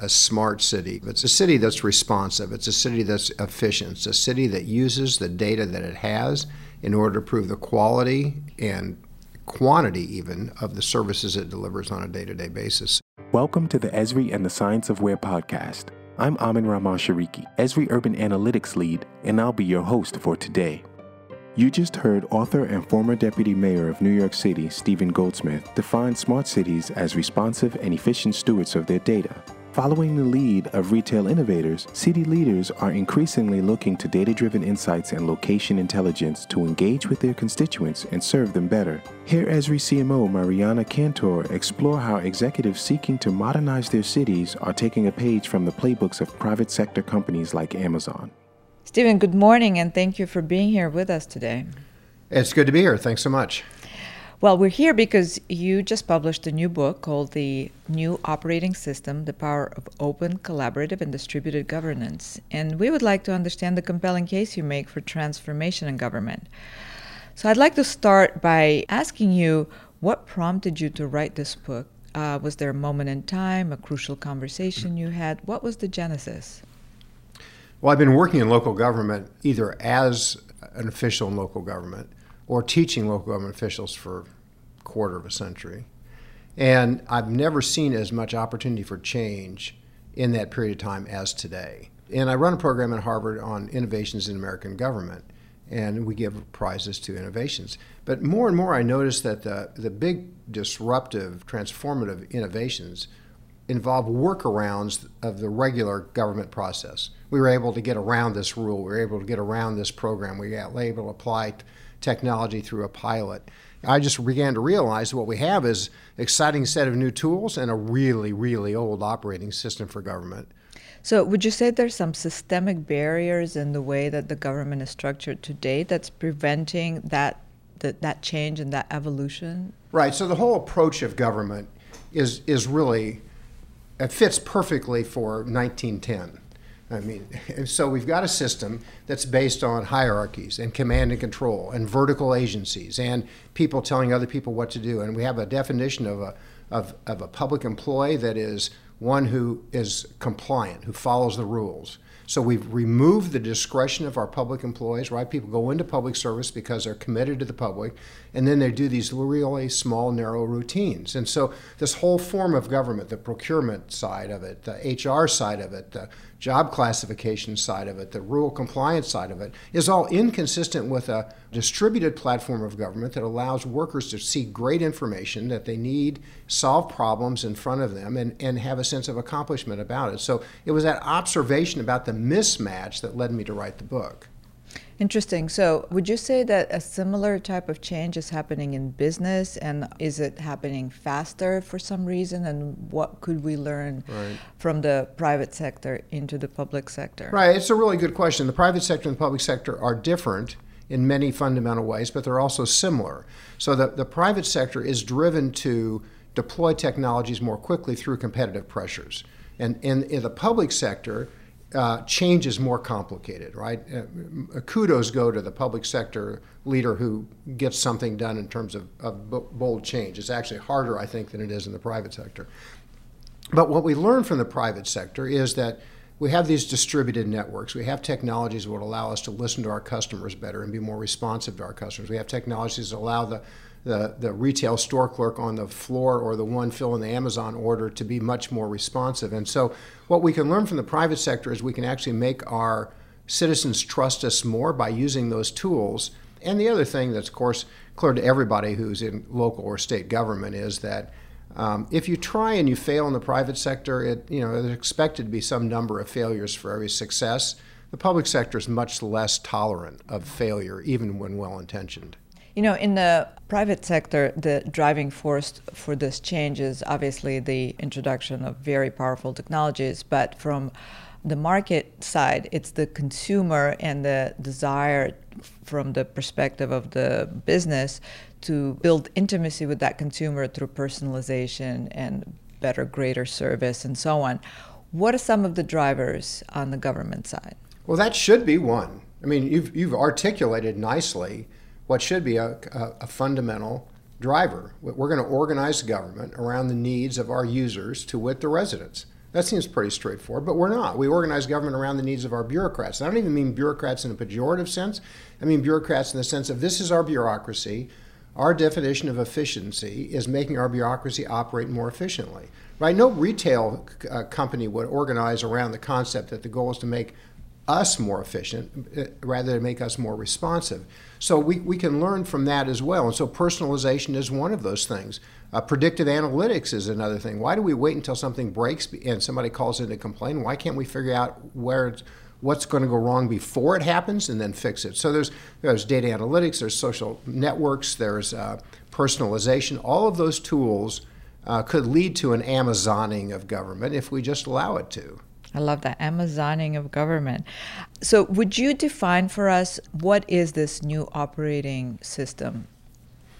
a smart city. It's a city that's responsive. It's a city that's efficient. It's a city that uses the data that it has in order to prove the quality and quantity, even, of the services it delivers on a day to day basis. Welcome to the Esri and the Science of Where podcast. I'm Amin Rahman Shariki, Esri Urban Analytics Lead, and I'll be your host for today. You just heard author and former deputy mayor of New York City, Stephen Goldsmith, define smart cities as responsive and efficient stewards of their data. Following the lead of retail innovators, city leaders are increasingly looking to data driven insights and location intelligence to engage with their constituents and serve them better. Here, Esri CMO Mariana Cantor explore how executives seeking to modernize their cities are taking a page from the playbooks of private sector companies like Amazon. Stephen, good morning and thank you for being here with us today. It's good to be here. Thanks so much. Well, we're here because you just published a new book called The New Operating System The Power of Open, Collaborative, and Distributed Governance. And we would like to understand the compelling case you make for transformation in government. So I'd like to start by asking you what prompted you to write this book? Uh, was there a moment in time, a crucial conversation you had? What was the genesis? Well, I've been working in local government either as an official in local government or teaching local government officials for a quarter of a century. And I've never seen as much opportunity for change in that period of time as today. And I run a program at Harvard on innovations in American government, and we give prizes to innovations. But more and more, I notice that the, the big disruptive, transformative innovations involve workarounds of the regular government process. We were able to get around this rule, we were able to get around this program, we were able to apply technology through a pilot. I just began to realize what we have is exciting set of new tools and a really, really old operating system for government. So, would you say there's some systemic barriers in the way that the government is structured today that's preventing that that, that change and that evolution? Right. So, the whole approach of government is is really it fits perfectly for 1910. I mean, so we've got a system that's based on hierarchies and command and control and vertical agencies and people telling other people what to do. And we have a definition of a, of, of a public employee that is one who is compliant, who follows the rules. So we've removed the discretion of our public employees, right? People go into public service because they're committed to the public, and then they do these really small, narrow routines. And so this whole form of government, the procurement side of it, the HR side of it, the job classification side of it, the rural compliance side of it, is all inconsistent with a distributed platform of government that allows workers to see great information that they need, solve problems in front of them, and, and have a sense of accomplishment about it. So it was that observation about the mismatch that led me to write the book. Interesting. So, would you say that a similar type of change is happening in business, and is it happening faster for some reason? And what could we learn right. from the private sector into the public sector? Right. It's a really good question. The private sector and the public sector are different in many fundamental ways, but they're also similar. So, the, the private sector is driven to deploy technologies more quickly through competitive pressures. And in, in the public sector, uh, change is more complicated, right? Uh, kudos go to the public sector leader who gets something done in terms of, of bold change. It's actually harder, I think, than it is in the private sector. But what we learn from the private sector is that we have these distributed networks. We have technologies that would allow us to listen to our customers better and be more responsive to our customers. We have technologies that allow the the, the retail store clerk on the floor or the one filling the Amazon order to be much more responsive. And so, what we can learn from the private sector is we can actually make our citizens trust us more by using those tools. And the other thing that's, of course, clear to everybody who's in local or state government is that um, if you try and you fail in the private sector, it, you know, there's expected to be some number of failures for every success. The public sector is much less tolerant of failure, even when well intentioned. You know, in the private sector, the driving force for this change is obviously the introduction of very powerful technologies, but from the market side, it's the consumer and the desire from the perspective of the business to build intimacy with that consumer through personalization and better, greater service and so on. What are some of the drivers on the government side? Well, that should be one. I mean, you've, you've articulated nicely what should be a, a, a fundamental driver. We're going to organize government around the needs of our users, to wit, the residents. That seems pretty straightforward, but we're not. We organize government around the needs of our bureaucrats. I don't even mean bureaucrats in a pejorative sense. I mean bureaucrats in the sense of this is our bureaucracy. Our definition of efficiency is making our bureaucracy operate more efficiently. Right? No retail uh, company would organize around the concept that the goal is to make us more efficient uh, rather than make us more responsive. So we, we can learn from that as well. And so personalization is one of those things. Uh, predictive analytics is another thing. Why do we wait until something breaks and somebody calls in to complain? Why can't we figure out where what's going to go wrong before it happens and then fix it. So there's there's data analytics, there's social networks, there's uh, personalization. All of those tools uh, could lead to an Amazoning of government if we just allow it to. I love that Amazoning of government. So, would you define for us what is this new operating system?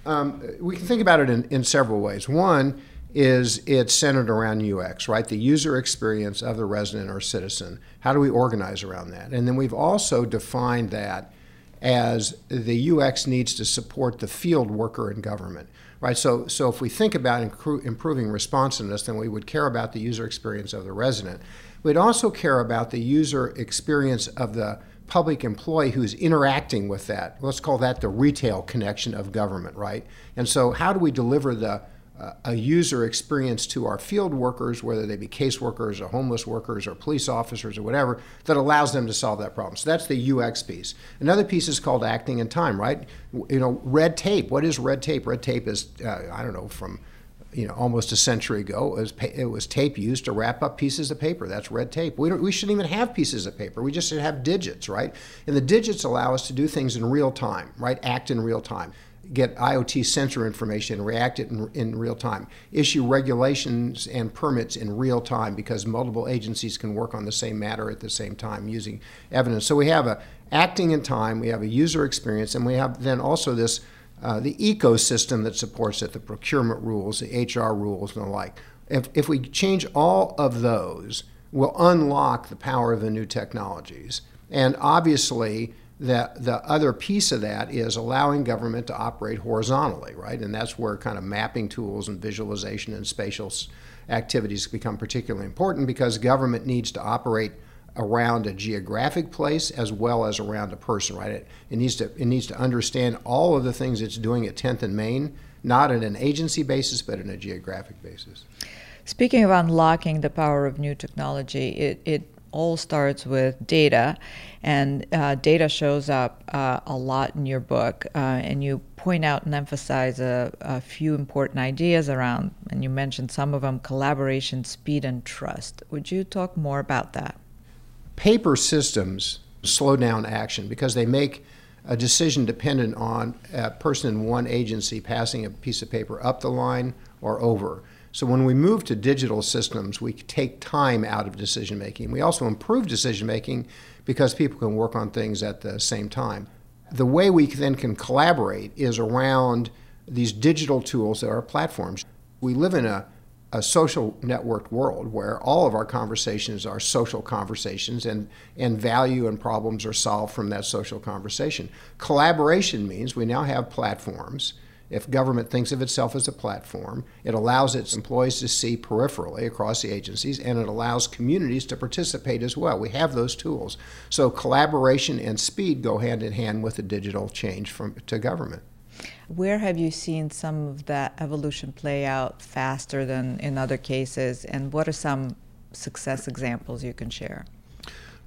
Um, we can think about it in, in several ways. One is it's centered around UX, right? The user experience of the resident or citizen. How do we organize around that? And then we've also defined that as the UX needs to support the field worker in government, right? So, so if we think about improving responsiveness, then we would care about the user experience of the resident. We'd also care about the user experience of the public employee who's interacting with that. Let's call that the retail connection of government, right? And so, how do we deliver the a user experience to our field workers, whether they be caseworkers or homeless workers or police officers or whatever, that allows them to solve that problem. So that's the UX piece. Another piece is called acting in time, right? You know, red tape. What is red tape? Red tape is, uh, I don't know, from you know, almost a century ago, it was, it was, tape used to wrap up pieces of paper. That's red tape. We, we shouldn't even have pieces of paper. We just should have digits, right? And the digits allow us to do things in real time, right? Act in real time get IoT sensor information, react it in, in, real time, issue regulations and permits in real time because multiple agencies can work on the same matter at the same time using evidence. So we have a acting in time, we have a user experience, and we have then also this uh, the ecosystem that supports it, the procurement rules, the HR rules, and the like. If, if we change all of those, we'll unlock the power of the new technologies. And obviously, the, the other piece of that is allowing government to operate horizontally, right? And that's where kind of mapping tools and visualization and spatial activities become particularly important because government needs to operate around a geographic place as well as around a person, right? It, it, needs to it needs to understand all of the things it's doing at 10th and Main, not on an agency basis, but on a geographic basis. Speaking of unlocking the power of new technology, it, it all starts with data, and uh, data shows up uh, a lot in your book. Uh, and you point out and emphasize a, a, few important ideas around, and you mentioned some of them collaboration, speed, and trust. Would you talk more about that? Paper systems slow down action because they make a decision dependent on a person in one agency passing a piece of paper up the line or over. So when we move to digital systems, we take time out of decision making. We also improve decision making because people can work on things at the same time. The way we then can collaborate is around these digital tools that are platforms. We live in a, a social networked world where all of our conversations are social conversations and, and value and problems are solved from that social conversation. Collaboration means we now have platforms if government thinks of itself as a platform, it allows its employees to see peripherally across the agencies, and it allows communities to participate as well. We have those tools. So collaboration and speed go hand in hand with the digital change from to government. Where have you seen some of that evolution play out faster than in other cases, and what are some success examples you can share?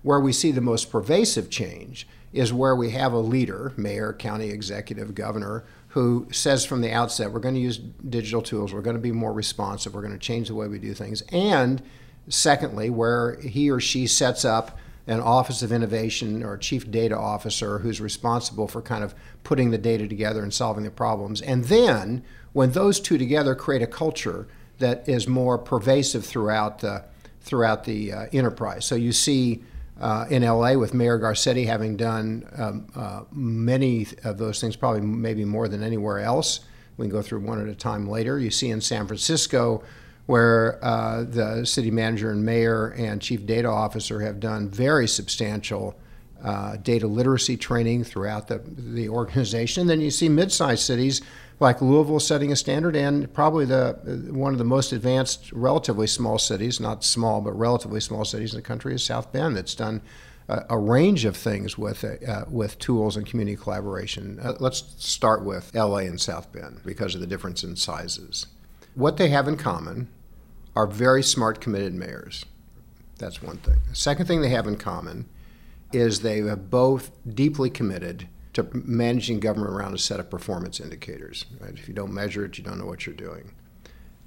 Where we see the most pervasive change is where we have a leader, mayor, county executive, governor, who says from the outset, we're going to use digital tools, we're going to be more responsive, we're going to change the way we do things. And secondly, where he or she sets up an office of innovation or chief data officer who's responsible for kind of putting the data together and solving the problems. And then when those two together create a culture that is more pervasive throughout the throughout the uh, enterprise. So you see uh, in LA with Mayor Garcetti having done um, uh, many of those things, probably maybe more than anywhere else. We can go through one at a time later. You see in San Francisco where uh, the city manager and mayor and chief data officer have done very substantial uh, data literacy training throughout the, the organization. Then you see mid sized cities like Louisville setting a standard, and probably the one of the most advanced, relatively small cities, not small, but relatively small cities in the country is South Bend that's done a, a range of things with, uh, with tools and community collaboration. Uh, let's start with LA and South Bend because of the difference in sizes. What they have in common are very smart, committed mayors. That's one thing. The second thing they have in common is they have both deeply committed to managing government around a set of performance indicators. Right? If you don't measure it, you don't know what you're doing.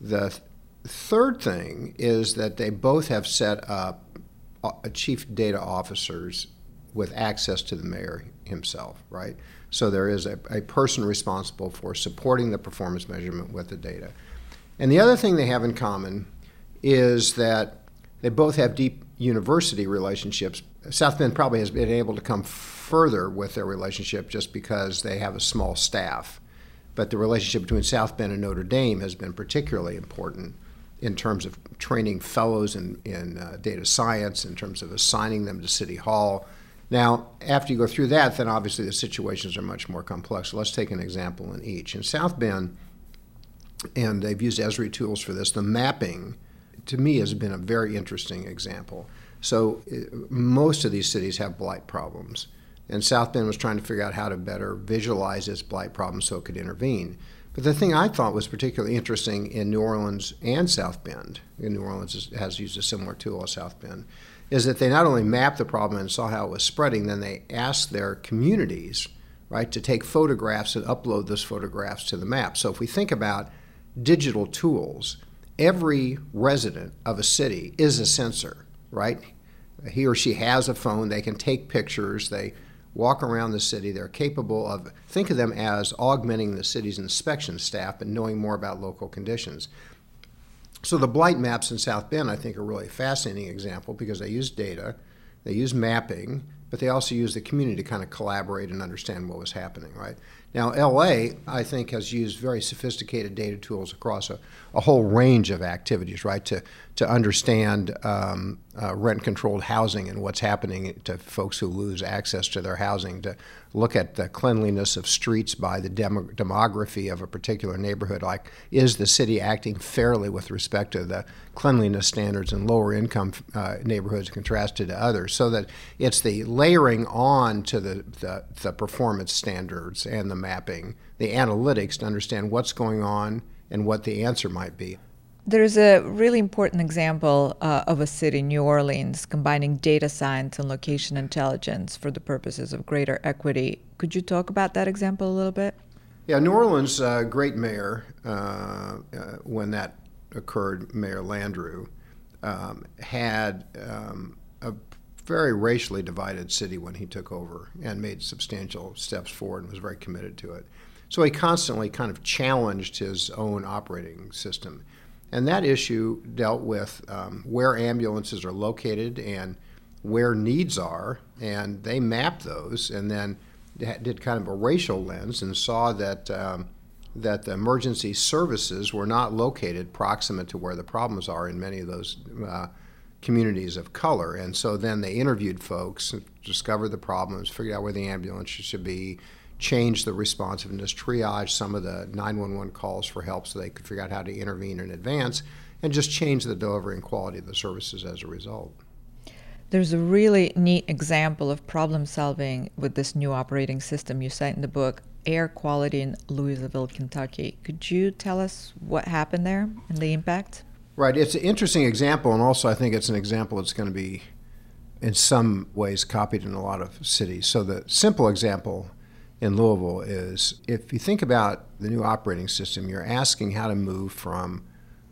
The th- third thing is that they both have set up uh, a chief data officers with access to the mayor himself, right? So there is a, a person responsible for supporting the performance measurement with the data. And the other thing they have in common is that they both have deep university relationships. South Bend probably has been able to come further with their relationship just because they have a small staff. But the relationship between South Bend and Notre Dame has been particularly important in terms of training fellows in, in uh, data science, in terms of assigning them to City Hall. Now, after you go through that, then obviously the situations are much more complex. So let's take an example in each. In South Bend, and they've used Esri tools for this, the mapping to me has been a very interesting example. So uh, most of these cities have blight problems. And South Bend was trying to figure out how to better visualize its blight problem so it could intervene. But the thing I thought was particularly interesting in New Orleans and South Bend, and New Orleans has used a similar tool as South Bend, is that they not only mapped the problem and saw how it was spreading, then they asked their communities, right, to take photographs and upload those photographs to the map. So if we think about digital tools, every resident of a city is a sensor, right? He or she has a phone, they can take pictures, they walk around the city. They're capable of, think of them as augmenting the city's inspection staff and knowing more about local conditions. So the blight maps in South Bend, I think, are really a fascinating example because they use data, they use mapping, but they also use the community to kind of collaborate and understand what was happening, right? Now, LA, I think, has used very sophisticated data tools across a, a whole range of activities, right, to, to understand um, uh, rent controlled housing and what's happening to folks who lose access to their housing, to look at the cleanliness of streets by the demo- demography of a particular neighborhood. Like, is the city acting fairly with respect to the cleanliness standards in lower income uh, neighborhoods contrasted to others? So that it's the layering on to the, the, the performance standards and the mapping, the analytics to understand what's going on and what the answer might be. There's a really important example uh, of a city, New Orleans, combining data science and location intelligence for the purposes of greater equity. Could you talk about that example a little bit? Yeah, New Orleans, uh, great mayor, uh, uh when that occurred, Mayor Landrieu, um, had um, a very racially divided city when he took over and made substantial steps forward and was very committed to it. So he constantly kind of challenged his own operating system. And that issue dealt with um, where ambulances are located and where needs are, and they mapped those and then did kind of a racial lens and saw that um, that the emergency services were not located proximate to where the problems are in many of those uh, communities of color. And so then they interviewed folks, discovered the problems, figured out where the ambulance should be, changed the responsiveness, triage some of the 911 calls for help so they could figure out how to intervene in advance, and just change the delivery and quality of the services as a result. There's a really neat example of problem solving with this new operating system you cite in the book, Air Quality in Louisville, Kentucky. Could you tell us what happened there and the impact? Right. It's an interesting example, and also I think it's an example that's going to be, in some ways, copied in a lot of cities. So the simple example in Louisville is if you think about the new operating system, you're asking how to move from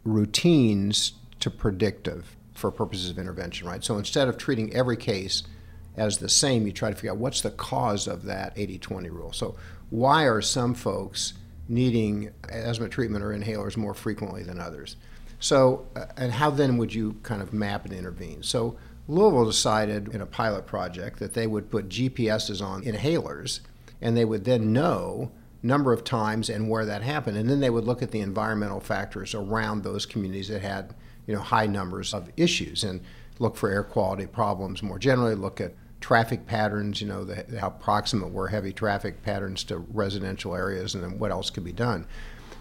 routines to predictive for purposes of intervention, right? So instead of treating every case as the same, you try to figure out what's the cause of that 80 20 rule. So, why are some folks needing asthma treatment or inhalers more frequently than others? So, uh, and how then would you kind of map and intervene? So, Louisville decided in a pilot project that they would put GPSs on inhalers and they would then know number of times and where that happened and then they would look at the environmental factors around those communities that had you know high numbers of issues and look for air quality problems more generally look at traffic patterns, you know, the, how proximate were heavy traffic patterns to residential areas, and then what else could be done.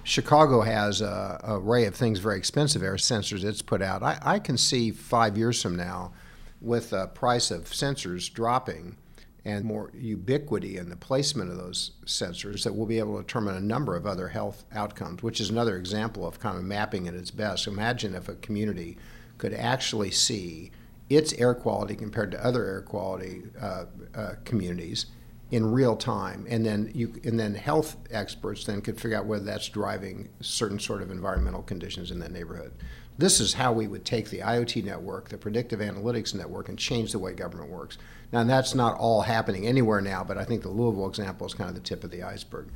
Chicago has a, a array of things, very expensive air sensors it's put out. I, I can see five years from now, with the price of sensors dropping and more ubiquity in the placement of those sensors, that we'll be able to determine a number of other health outcomes, which is another example of kind of mapping at its best. Imagine if a community could actually see its air quality compared to other air quality uh, uh, communities in real time, and then you and then health experts then could figure out whether that's driving certain sort of environmental conditions in that neighborhood. This is how we would take the IoT network, the predictive analytics network, and change the way government works. Now, that's not all happening anywhere now, but I think the Louisville example is kind of the tip of the iceberg.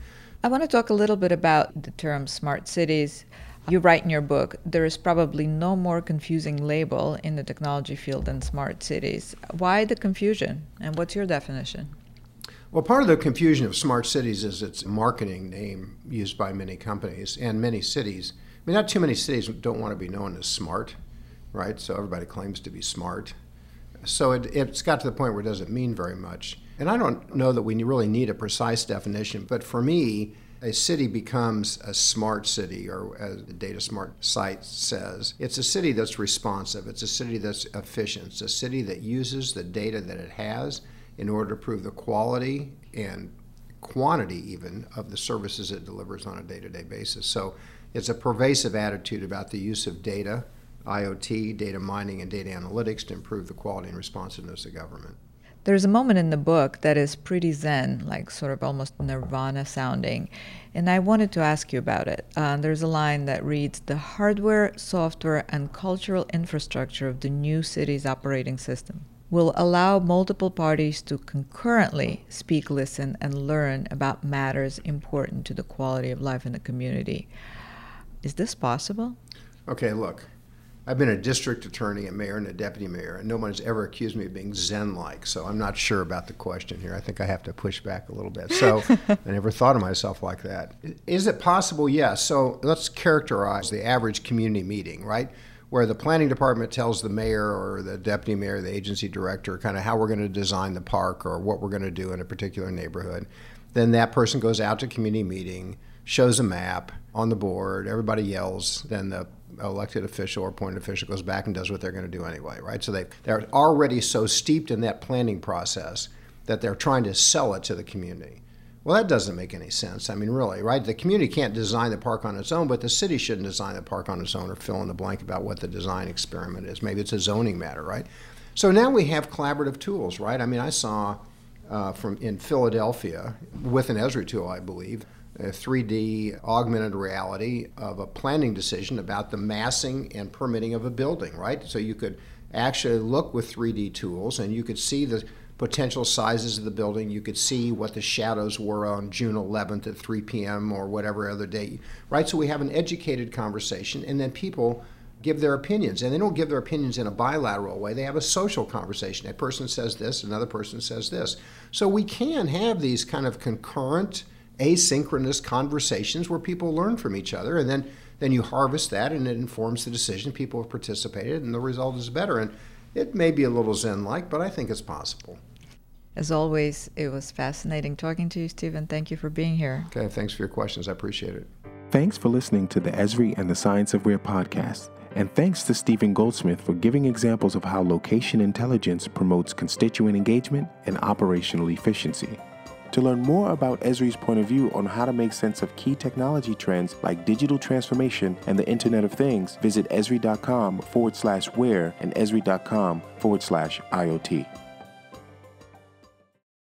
I want to talk a little bit about the term smart cities. You write in your book, there is probably no more confusing label in the technology field than smart cities. Why the confusion, and what's your definition? Well, part of the confusion of smart cities is its marketing name used by many companies and many cities. I mean, not too many cities don't want to be known as smart, right? So everybody claims to be smart. So it, it's got to the point where it doesn't mean very much. And I don't know that we really need a precise definition, but for me, a city becomes a smart city, or as the Data Smart site says, it's a city that's responsive, it's a city that's efficient, it's a city that uses the data that it has in order to prove the quality and quantity, even, of the services it delivers on a day to day basis. So it's a pervasive attitude about the use of data, IoT, data mining, and data analytics to improve the quality and responsiveness of government. There's a moment in the book that is pretty zen, like sort of almost nirvana sounding, and I wanted to ask you about it. Uh, there's a line that reads The hardware, software, and cultural infrastructure of the new city's operating system will allow multiple parties to concurrently speak, listen, and learn about matters important to the quality of life in the community. Is this possible? Okay, look, I've been a district attorney, a mayor, and a deputy mayor, and no one has ever accused me of being Zen like. So I'm not sure about the question here. I think I have to push back a little bit. So I never thought of myself like that. Is it possible? Yes. So let's characterize the average community meeting, right? Where the planning department tells the mayor or the deputy mayor, the agency director, kind of how we're going to design the park or what we're going to do in a particular neighborhood. Then that person goes out to community meeting, shows a map on the board, everybody yells, then the elected official or appointed official goes back and does what they're going to do anyway, right? So they, they're already so steeped in that planning process that they're trying to sell it to the community. Well, that doesn't make any sense. I mean, really, right? The community can't design the park on its own, but the city shouldn't design the park on its own or fill in the blank about what the design experiment is. Maybe it's a zoning matter, right? So now we have collaborative tools, right? I mean, I saw uh, from in Philadelphia with an Esri tool, I believe, a 3D augmented reality of a planning decision about the massing and permitting of a building, right? So you could actually look with 3D tools and you could see the potential sizes of the building. You could see what the shadows were on June 11th at 3 p.m. or whatever other day, right? So we have an educated conversation and then people give their opinions and they don't give their opinions in a bilateral way they have a social conversation a person says this another person says this so we can have these kind of concurrent asynchronous conversations where people learn from each other and then then you harvest that and it informs the decision people have participated and the result is better and it may be a little zen like but i think it's possible. As always it was fascinating talking to you stephen. Thank you for being here. Okay thanks for your questions. I appreciate it. Thanks for listening to the esri and the science of where podcast. And thanks to Stephen Goldsmith for giving examples of how location intelligence promotes constituent engagement and operational efficiency. To learn more about Esri's point of view on how to make sense of key technology trends like digital transformation and the Internet of Things, visit Esri.com forward slash where and Esri.com forward slash IoT.